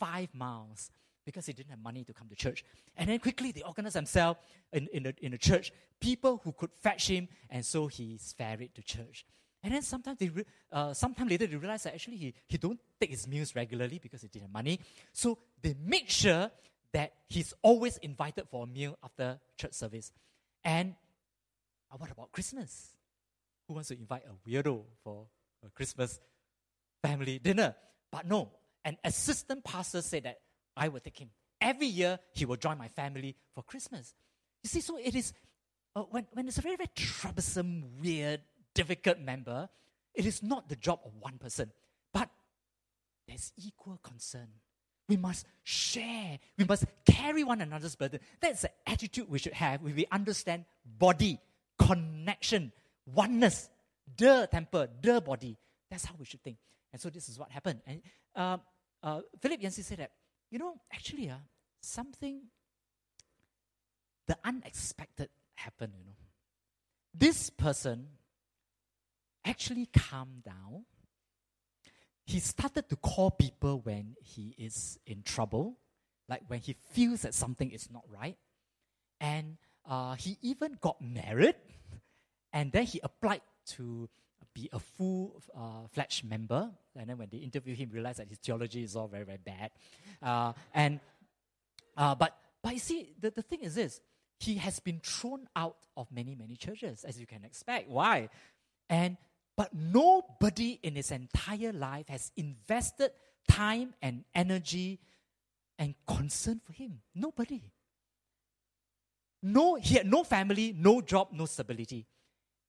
five miles because they didn't have money to come to church. And then quickly they organized themselves in, in, the, in the church, people who could fetch him, and so he's ferried to church. And then sometimes they, re- uh, sometime later they realize that actually he, he don't take his meals regularly because he didn't have money. So they make sure that he's always invited for a meal after church service. And uh, what about Christmas? Who wants to invite a weirdo for a Christmas family dinner? But no, an assistant pastor said that I will take him. Every year, he will join my family for Christmas. You see, so it is, uh, when, when it's a very, very troublesome, weird, difficult member, it is not the job of one person, but there's equal concern. We must share. We must carry one another's burden. That's the attitude we should have when we understand body, connection, oneness, the temple, the body. That's how we should think. And so this is what happened. And uh, uh, Philip Yancey said that, you know, actually, uh, something, the unexpected happened, you know. This person actually calmed down. He started to call people when he is in trouble, like when he feels that something is not right. And uh, he even got married, and then he applied to be a full uh, fledged member. And then when they interview him, realize that his theology is all very, very bad. Uh, and uh, but but you see, the, the thing is this: he has been thrown out of many, many churches, as you can expect. Why? And but nobody in his entire life has invested time and energy and concern for him. Nobody. No, he had no family, no job, no stability.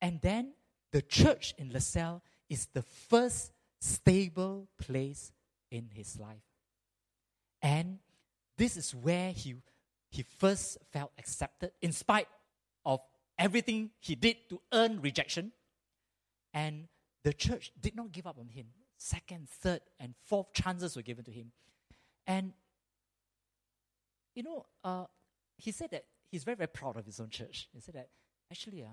And then the church in LaSalle is the first stable place in his life. And this is where he, he first felt accepted in spite of everything he did to earn rejection. And the church did not give up on him. Second, third, and fourth chances were given to him. And, you know, uh, he said that he's very, very proud of his own church. He said that actually, uh,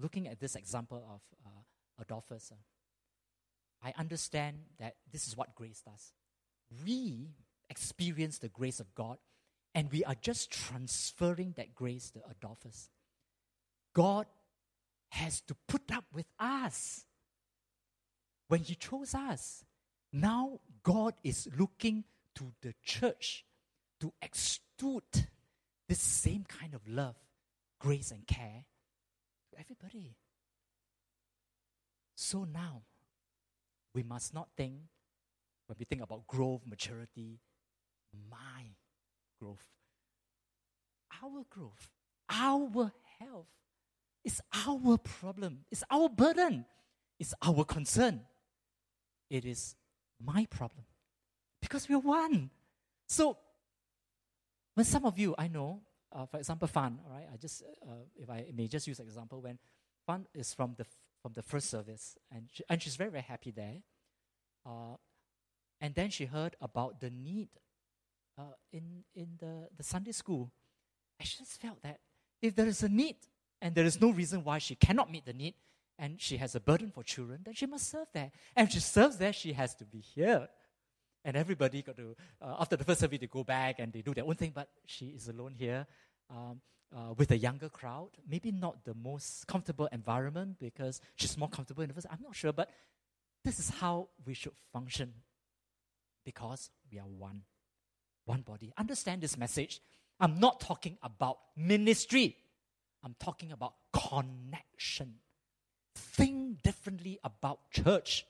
looking at this example of uh, Adolphus, uh, I understand that this is what grace does. We experience the grace of God, and we are just transferring that grace to Adolphus. God has to put up with us when He chose us. Now, God is looking to the church to extrude this same kind of love, grace, and care everybody. So now, we must not think, when we think about growth, maturity, my growth, our growth, our health. is our problem. It's our burden. It's our concern. It is my problem. Because we're one. So when some of you, I know, uh, for example, Fan, all right, I just, uh, if I may just use an example, when Fan is from the, from the first service, and, she, and she's very, very happy there. Uh, and then she heard about the need uh, in, in the, the Sunday school. I just felt that if there is a need and there is no reason why she cannot meet the need, and she has a burden for children, then she must serve there. And if she serves there, she has to be here and everybody got to uh, after the first service they go back and they do their own thing but she is alone here um, uh, with a younger crowd. Maybe not the most comfortable environment because she's more comfortable in the first i'm not sure but this is how we should function because we are one one body. Understand this message. I'm not talking about ministry. I'm talking about connection. Think differently about church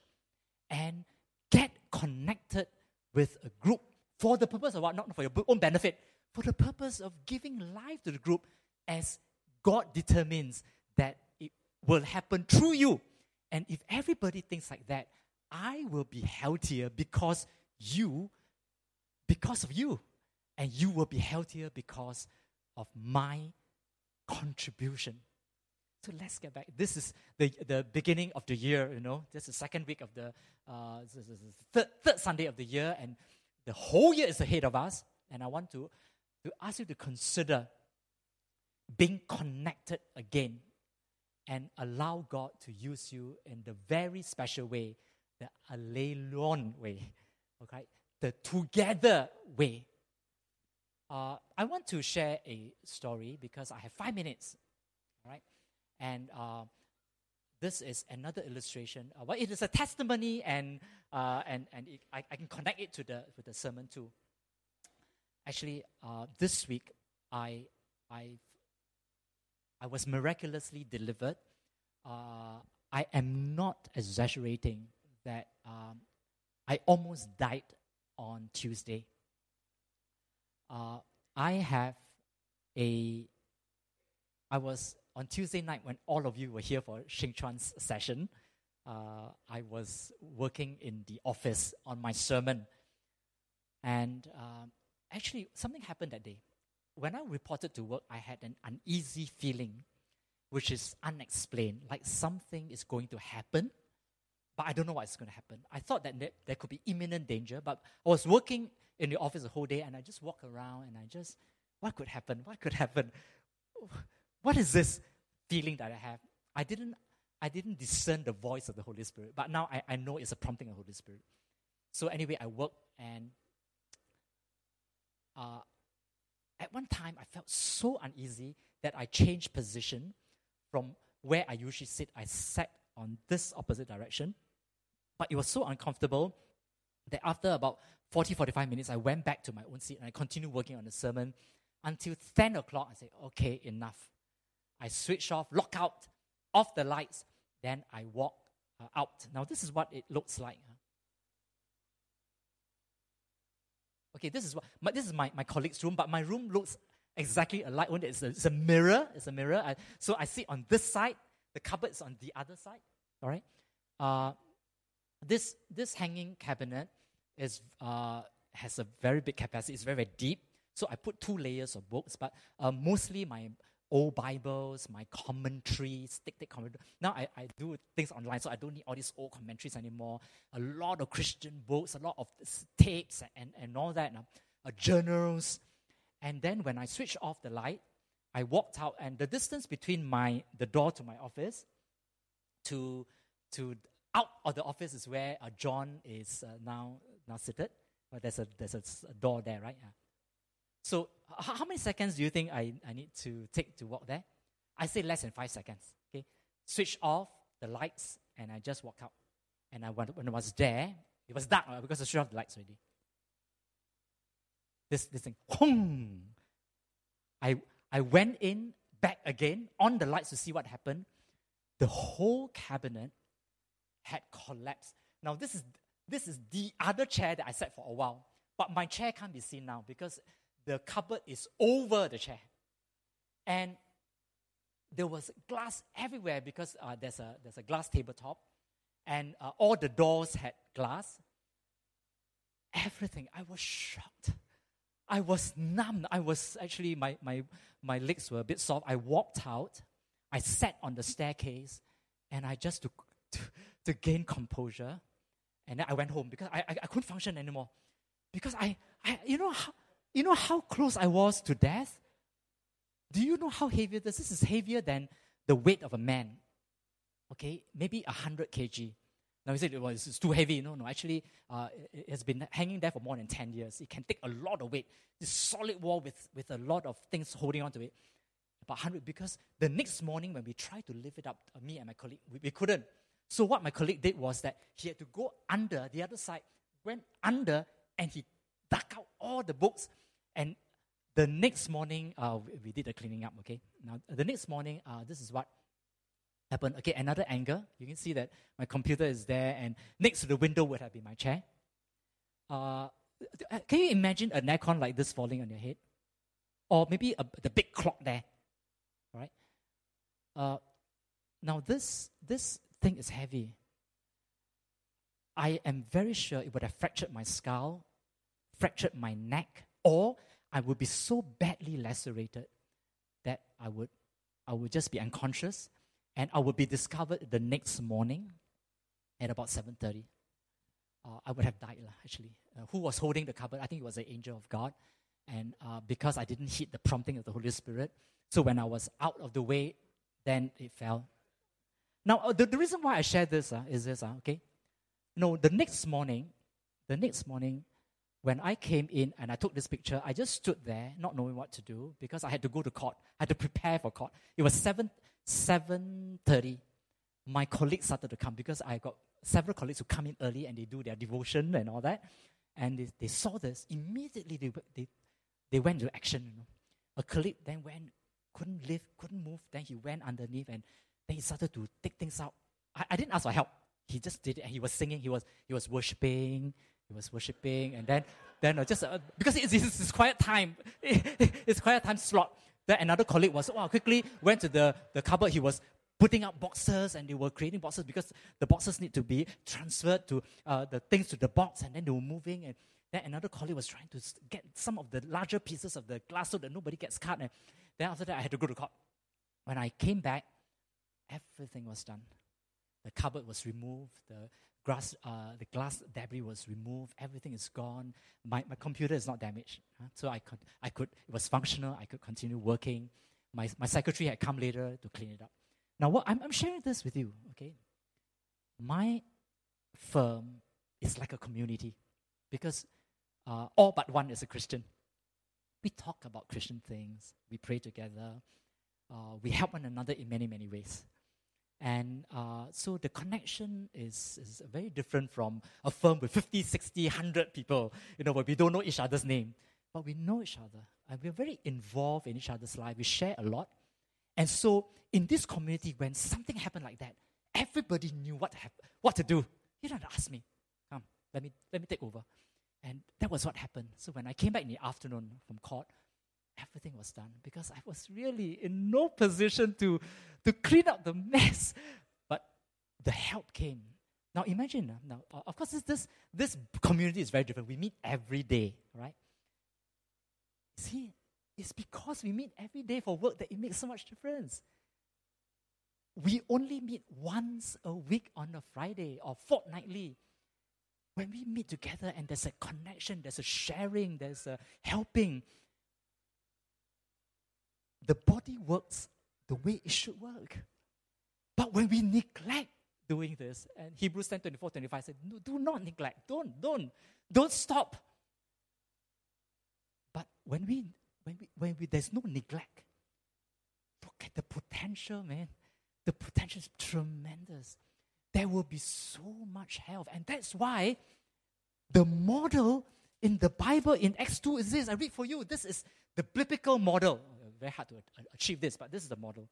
and get connected with a group for the purpose of what? Not for your own benefit, for the purpose of giving life to the group as God determines that it will happen through you. And if everybody thinks like that, I will be healthier because you, because of you. And you will be healthier because of my contribution. So let's get back. This is the, the beginning of the year, you know. This is the second week of the uh, third, third Sunday of the year, and the whole year is ahead of us. And I want to, to ask you to consider being connected again and allow God to use you in the very special way, the allelon way, okay? The together way. Uh, I want to share a story because I have five minutes, all right? And uh, this is another illustration. Uh, well, it is a testimony, and uh, and and it, I, I can connect it to the with the sermon too. Actually, uh, this week I I I was miraculously delivered. Uh, I am not exaggerating that um, I almost died on Tuesday. Uh, I have a I was on Tuesday night when all of you were here for Shing Chuan's session. Uh, I was working in the office on my sermon. And uh, actually, something happened that day. When I reported to work, I had an uneasy feeling which is unexplained, like something is going to happen, but I don't know what's going to happen. I thought that there, there could be imminent danger, but I was working in the office the whole day and I just walk around and I just, what could happen? What could happen? What is this feeling that I have? I didn't, I didn't discern the voice of the Holy Spirit, but now I, I know it's a prompting of the Holy Spirit. So anyway, I worked and uh, at one time I felt so uneasy that I changed position from where I usually sit. I sat on this opposite direction, but it was so uncomfortable that after about 40, 45 minutes, I went back to my own seat and I continued working on the sermon until 10 o'clock. I said, okay, enough. I switch off, lock out, off the lights, then I walk uh, out. Now, this is what it looks like. Okay, this is what my, this is my, my colleague's room, but my room looks exactly alike. It's a, it's a mirror. It's a mirror. I, so I sit on this side. The cupboard is on the other side. All right. Uh, this this hanging cabinet is uh, has a very big capacity. It's very very deep. So I put two layers of books, but uh, mostly my old Bibles, my commentaries, thick, thick commentary. Now I, I do things online, so I don't need all these old commentaries anymore. A lot of Christian books, a lot of tapes and, and all that, uh, journals. And then when I switched off the light, I walked out, and the distance between my the door to my office to to out of the office is where uh, John is uh, now now seated. But there's a there's a, a door there, right? So, how many seconds do you think I, I need to take to walk there? I say less than five seconds. Okay, switch off the lights, and I just walk out. And I when, when I was there, it was dark uh, because I switched off the lights already. This this thing, boom. I I went in back again on the lights to see what happened. The whole cabinet had collapsed. Now this is this is the other chair that I sat for a while, but my chair can't be seen now because the cupboard is over the chair. And there was glass everywhere because uh, there's, a, there's a glass tabletop, and uh, all the doors had glass. Everything. I was shocked. I was numb. I was actually, my, my, my legs were a bit soft. I walked out. I sat on the staircase, and I just to, to, to gain composure. And then I went home because I, I, I couldn't function anymore. Because I, I you know, how, you know how close I was to death? Do you know how heavy this is? This is heavier than the weight of a man. Okay, maybe 100 kg. Now you said, well, it's too heavy. No, no, actually, uh, it has been hanging there for more than 10 years. It can take a lot of weight. This solid wall with, with a lot of things holding on to it. About 100, because the next morning when we tried to lift it up, uh, me and my colleague, we, we couldn't. So what my colleague did was that he had to go under the other side, went under, and he dug out all the books and the next morning, uh, we did the cleaning up, okay? Now, the next morning, uh, this is what happened. Okay, another angle. You can see that my computer is there, and next to the window would have been my chair. Uh, can you imagine a Nikon like this falling on your head? Or maybe a, the big clock there, right? Uh, now, this, this thing is heavy. I am very sure it would have fractured my skull, fractured my neck, or I would be so badly lacerated that I would, I would just be unconscious and I would be discovered the next morning at about 7.30. Uh, I would have died, actually. Uh, who was holding the cupboard? I think it was the angel of God. And uh, because I didn't heed the prompting of the Holy Spirit, so when I was out of the way, then it fell. Now, uh, the, the reason why I share this uh, is this, uh, okay? No, the next morning, the next morning, when I came in and I took this picture, I just stood there, not knowing what to do, because I had to go to court. I had to prepare for court. It was 7, 7.30. My colleagues started to come because I got several colleagues who come in early and they do their devotion and all that. And they, they saw this. Immediately, they, they, they went into action. You know. A colleague then went, couldn't lift, couldn't move. Then he went underneath and then he started to take things out. I, I didn't ask for help. He just did it. He was singing. He was, he was worshiping he was worshiping, and then then uh, just uh, because it's, it's, it's quiet time, it's quiet time slot. Then another colleague was wow quickly went to the, the cupboard. He was putting up boxes, and they were creating boxes because the boxes need to be transferred to uh, the things to the box, and then they were moving. And then another colleague was trying to get some of the larger pieces of the glass so that nobody gets cut. And then after that, I had to go to court. When I came back, everything was done. The cupboard was removed, the grass, uh, the glass debris was removed, everything is gone. My, my computer is not damaged. Huh? So I could, I could, it was functional, I could continue working. My, my secretary had come later to clean it up. Now, what, I'm, I'm sharing this with you, okay? My firm is like a community because uh, all but one is a Christian. We talk about Christian things, we pray together, uh, we help one another in many, many ways. And uh, so the connection is, is very different from a firm with 50, 60, 100 people, you know, where we don't know each other's name. But we know each other. And we're very involved in each other's life. We share a lot. And so in this community, when something happened like that, everybody knew what, to, hap- what to do. You don't ask me. Come, let me, let me take over. And that was what happened. So when I came back in the afternoon from court, everything was done because I was really in no position to, to clean up the mess. But the help came. Now imagine, uh, now of course this, this, this community is very different. We meet every day, right? See, it's because we meet every day for work that it makes so much difference. We only meet once a week on a Friday or fortnightly. When we meet together and there's a connection, there's a sharing, there's a helping, the body works the way it should work. But when we neglect doing this, and Hebrews 10 24, 25 said, no, do not neglect. Don't, don't, don't stop. But when we when we when we there's no neglect, look at the potential, man. The potential is tremendous. There will be so much health. And that's why the model in the Bible in Acts 2 is this. I read for you. This is the biblical model very hard to achieve this, but this is the model.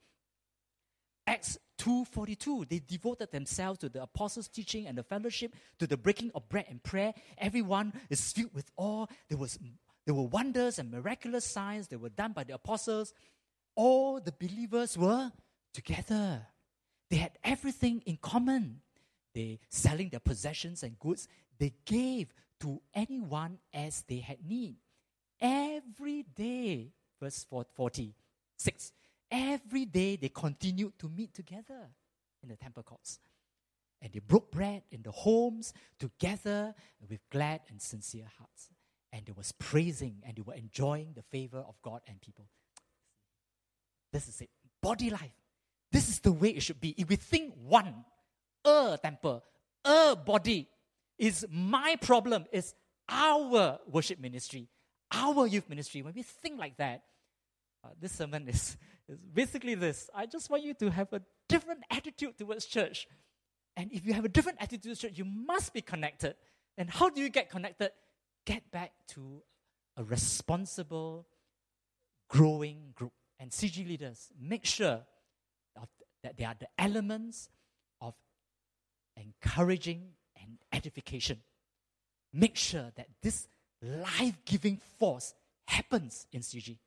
Acts 2:42 they devoted themselves to the apostles' teaching and the fellowship, to the breaking of bread and prayer. Everyone is filled with awe. There was there were wonders and miraculous signs that were done by the apostles. All the believers were together. They had everything in common. They selling their possessions and goods, they gave to anyone as they had need. Every day verse 46. Every day they continued to meet together in the temple courts. And they broke bread in the homes together with glad and sincere hearts. And they was praising and they were enjoying the favor of God and people. This is it. Body life. This is the way it should be. If we think one, a temple, a body is my problem, is our worship ministry, our youth ministry. When we think like that, uh, this sermon is, is basically this. I just want you to have a different attitude towards church. And if you have a different attitude towards church, you must be connected. And how do you get connected? Get back to a responsible, growing group. And CG leaders, make sure that they are the elements of encouraging and edification. Make sure that this life giving force happens in CG.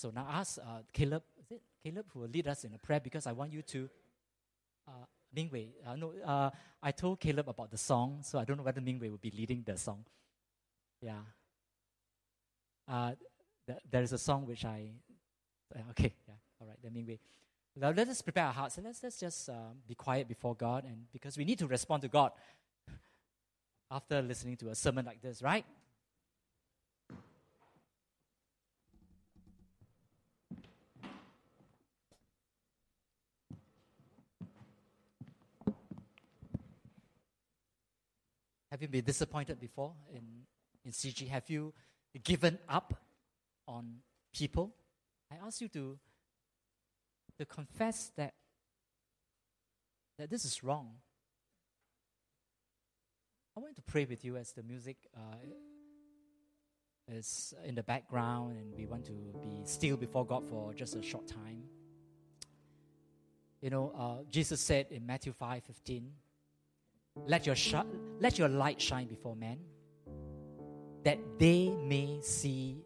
So now ask uh, Caleb, is it Caleb who will lead us in a prayer because I want you to. Uh, Mingwei, uh, no, uh, I told Caleb about the song, so I don't know whether Mingwei will be leading the song. Yeah. Uh, th- there is a song which I. Uh, okay, yeah, all right, then Mingwei. Now let us prepare our hearts and let's, let's just uh, be quiet before God, and because we need to respond to God after listening to a sermon like this, right? Have you been disappointed before in, in CG? Have you given up on people? I ask you to, to confess that, that this is wrong. I want to pray with you as the music uh, is in the background and we want to be still before God for just a short time. You know, uh, Jesus said in Matthew 5 15, let your, sh- let your light shine before men, that they may see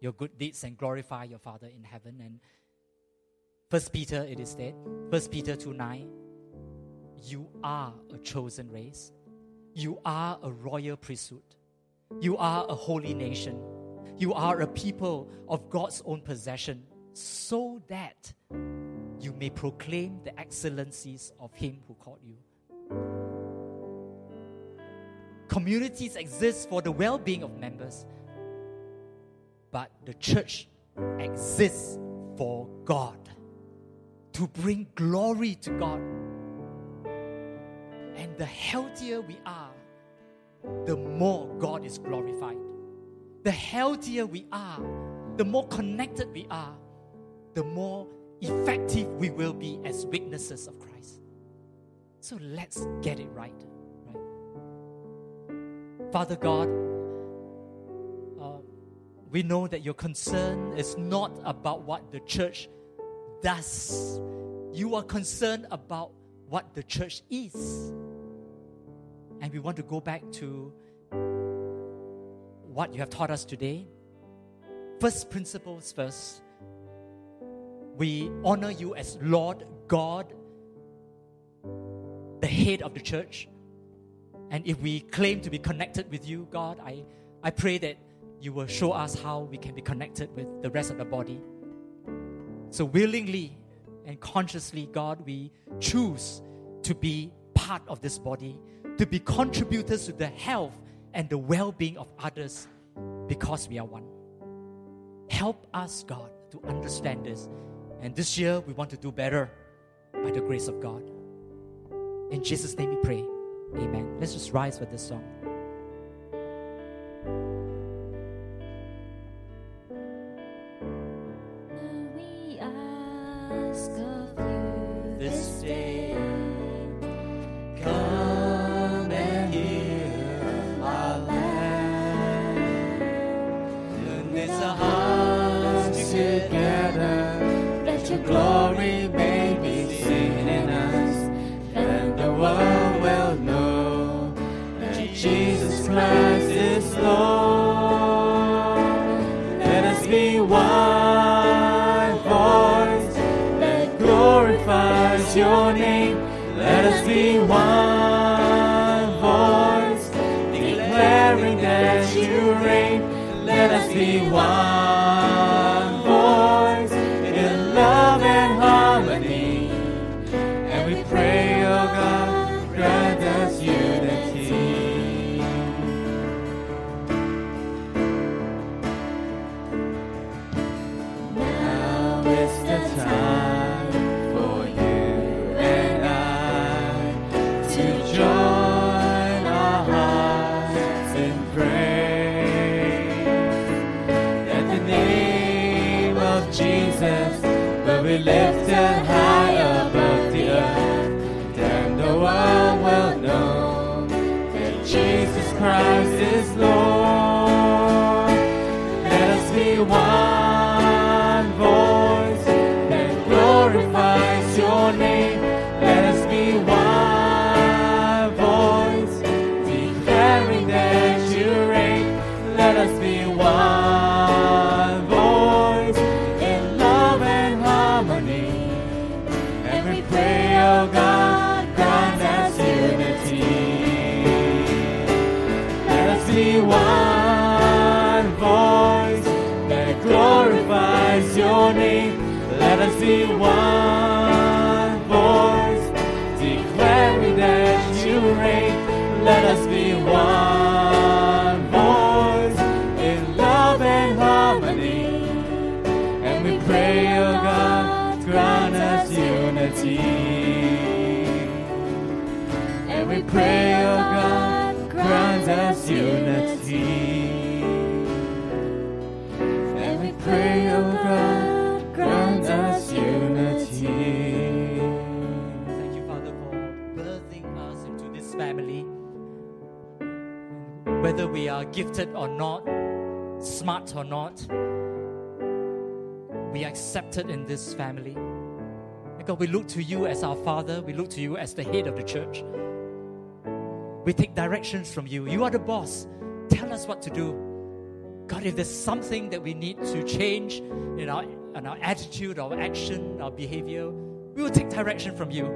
your good deeds and glorify your Father in heaven. And First Peter, it is said, First Peter 2 9, you are a chosen race, you are a royal priesthood, you are a holy nation, you are a people of God's own possession, so that you may proclaim the excellencies of Him who called you. Communities exist for the well being of members, but the church exists for God, to bring glory to God. And the healthier we are, the more God is glorified. The healthier we are, the more connected we are, the more effective we will be as witnesses of Christ. So let's get it right. right? Father God, uh, we know that your concern is not about what the church does, you are concerned about what the church is. And we want to go back to what you have taught us today. First principles first. We honor you as Lord God, head of the church. And if we claim to be connected with you, God, I, I pray that you will show us how we can be connected with the rest of the body. So, willingly and consciously, God, we choose to be part of this body, to be contributors to the health and the well being of others because we are one. Help us, God, to understand this. And this year, we want to do better by the grace of God. In Jesus' name we pray. Amen. Let's just rise for this song. Are gifted or not, smart or not, we are accepted in this family. And God, we look to you as our Father, we look to you as the head of the church. We take directions from you. You are the boss. Tell us what to do. God, if there's something that we need to change in our, in our attitude, our action, our behavior, we will take direction from you.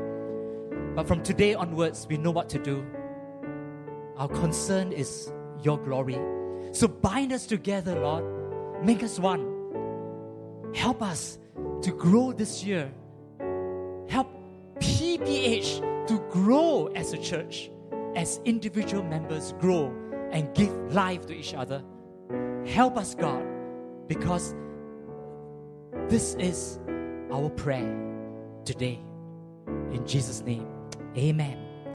But from today onwards, we know what to do. Our concern is your glory. So bind us together, Lord. Make us one. Help us to grow this year. Help PBH to grow as a church, as individual members grow and give life to each other. Help us, God, because this is our prayer today. In Jesus' name, amen.